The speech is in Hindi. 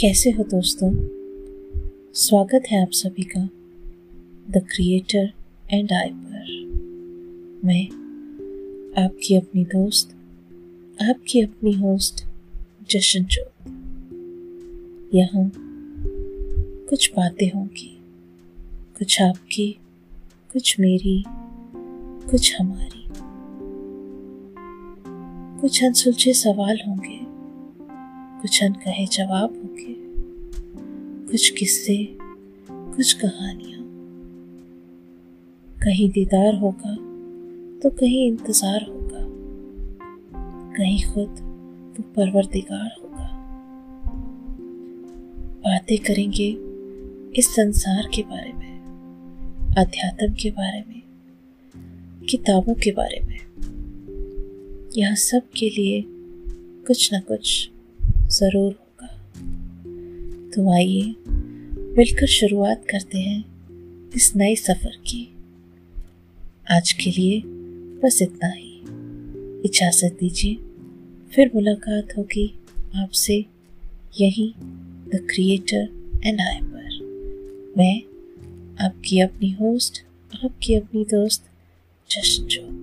कैसे हो दोस्तों? स्वागत है आप सभी का द क्रिएटर एंड आई पर। मैं आपकी अपनी दोस्त, आपकी अपनी होस्ट जशन चोत यहाँ कुछ बातें होंगी, कुछ आपकी, कुछ मेरी, कुछ हमारी। कुछ अनसुलझे सवाल होंगे। कुछ अनकहे जवाब होंगे। कुछ किस्से, कुछ कहानियाँ। कहीं दीदार होगा तो कहीं इंतज़ार होगा। कहीं खुद वो परवरदिगार होगा। बातें करेंगे इस संसार के बारे में, अध्यात्म के बारे में, किताबों के बारे में। यह सब के लिए कुछ न कुछ ज़रूर होगा। तो आइए, मिलकर शुरुआत करते हैं इस नए सफ़र की। आज के लिए बस इतना ही। इजाज़त दीजिए, फिर मुलाकात होगी आपसे यही द क्रिएटर एंड आई पर। मैं आपकी अपनी होस्ट आपकी अपनी दोस्त, जशन चौक